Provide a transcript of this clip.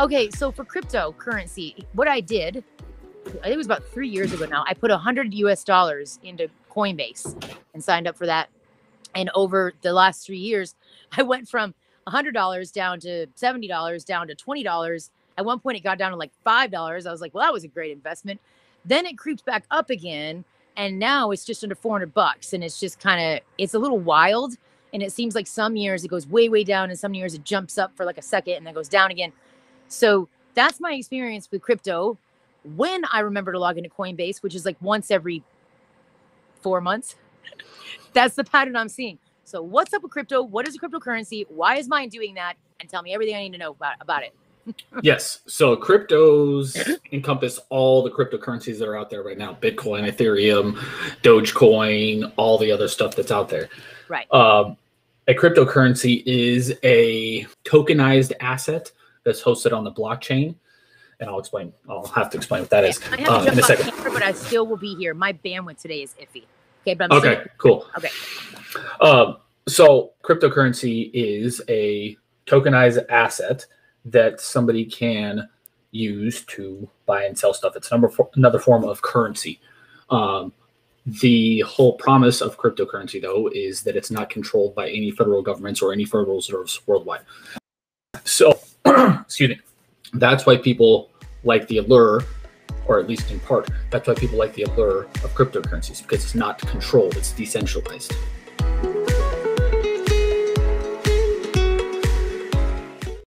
Okay, so for cryptocurrency, what I did, I think it was about three years ago now. I put a hundred US dollars into Coinbase and signed up for that. And over the last three years, I went from a hundred dollars down to seventy dollars, down to twenty dollars. At one point, it got down to like five dollars. I was like, well, that was a great investment. Then it creeps back up again, and now it's just under four hundred bucks. And it's just kind of, it's a little wild. And it seems like some years it goes way, way down, and some years it jumps up for like a second and then goes down again. So that's my experience with crypto. When I remember to log into Coinbase, which is like once every four months, that's the pattern I'm seeing. So what's up with crypto? What is a cryptocurrency? Why is mine doing that? And tell me everything I need to know about, about it. yes. So cryptos encompass all the cryptocurrencies that are out there right now: Bitcoin, Ethereum, Dogecoin, all the other stuff that's out there. Right. Um, a cryptocurrency is a tokenized asset that's hosted on the blockchain. And I'll explain. I'll have to explain what that is I have uh, to in a second. camera, but I still will be here. My bandwidth today is iffy. Okay, but I'm Okay, still- cool. Okay. Um, so cryptocurrency is a tokenized asset that somebody can use to buy and sell stuff. It's number four, another form of currency. Um, the whole promise of cryptocurrency, though, is that it's not controlled by any federal governments or any federal reserves worldwide. So, excuse me. That's why people like the allure, or at least in part, that's why people like the allure of cryptocurrencies because it's not controlled; it's decentralized.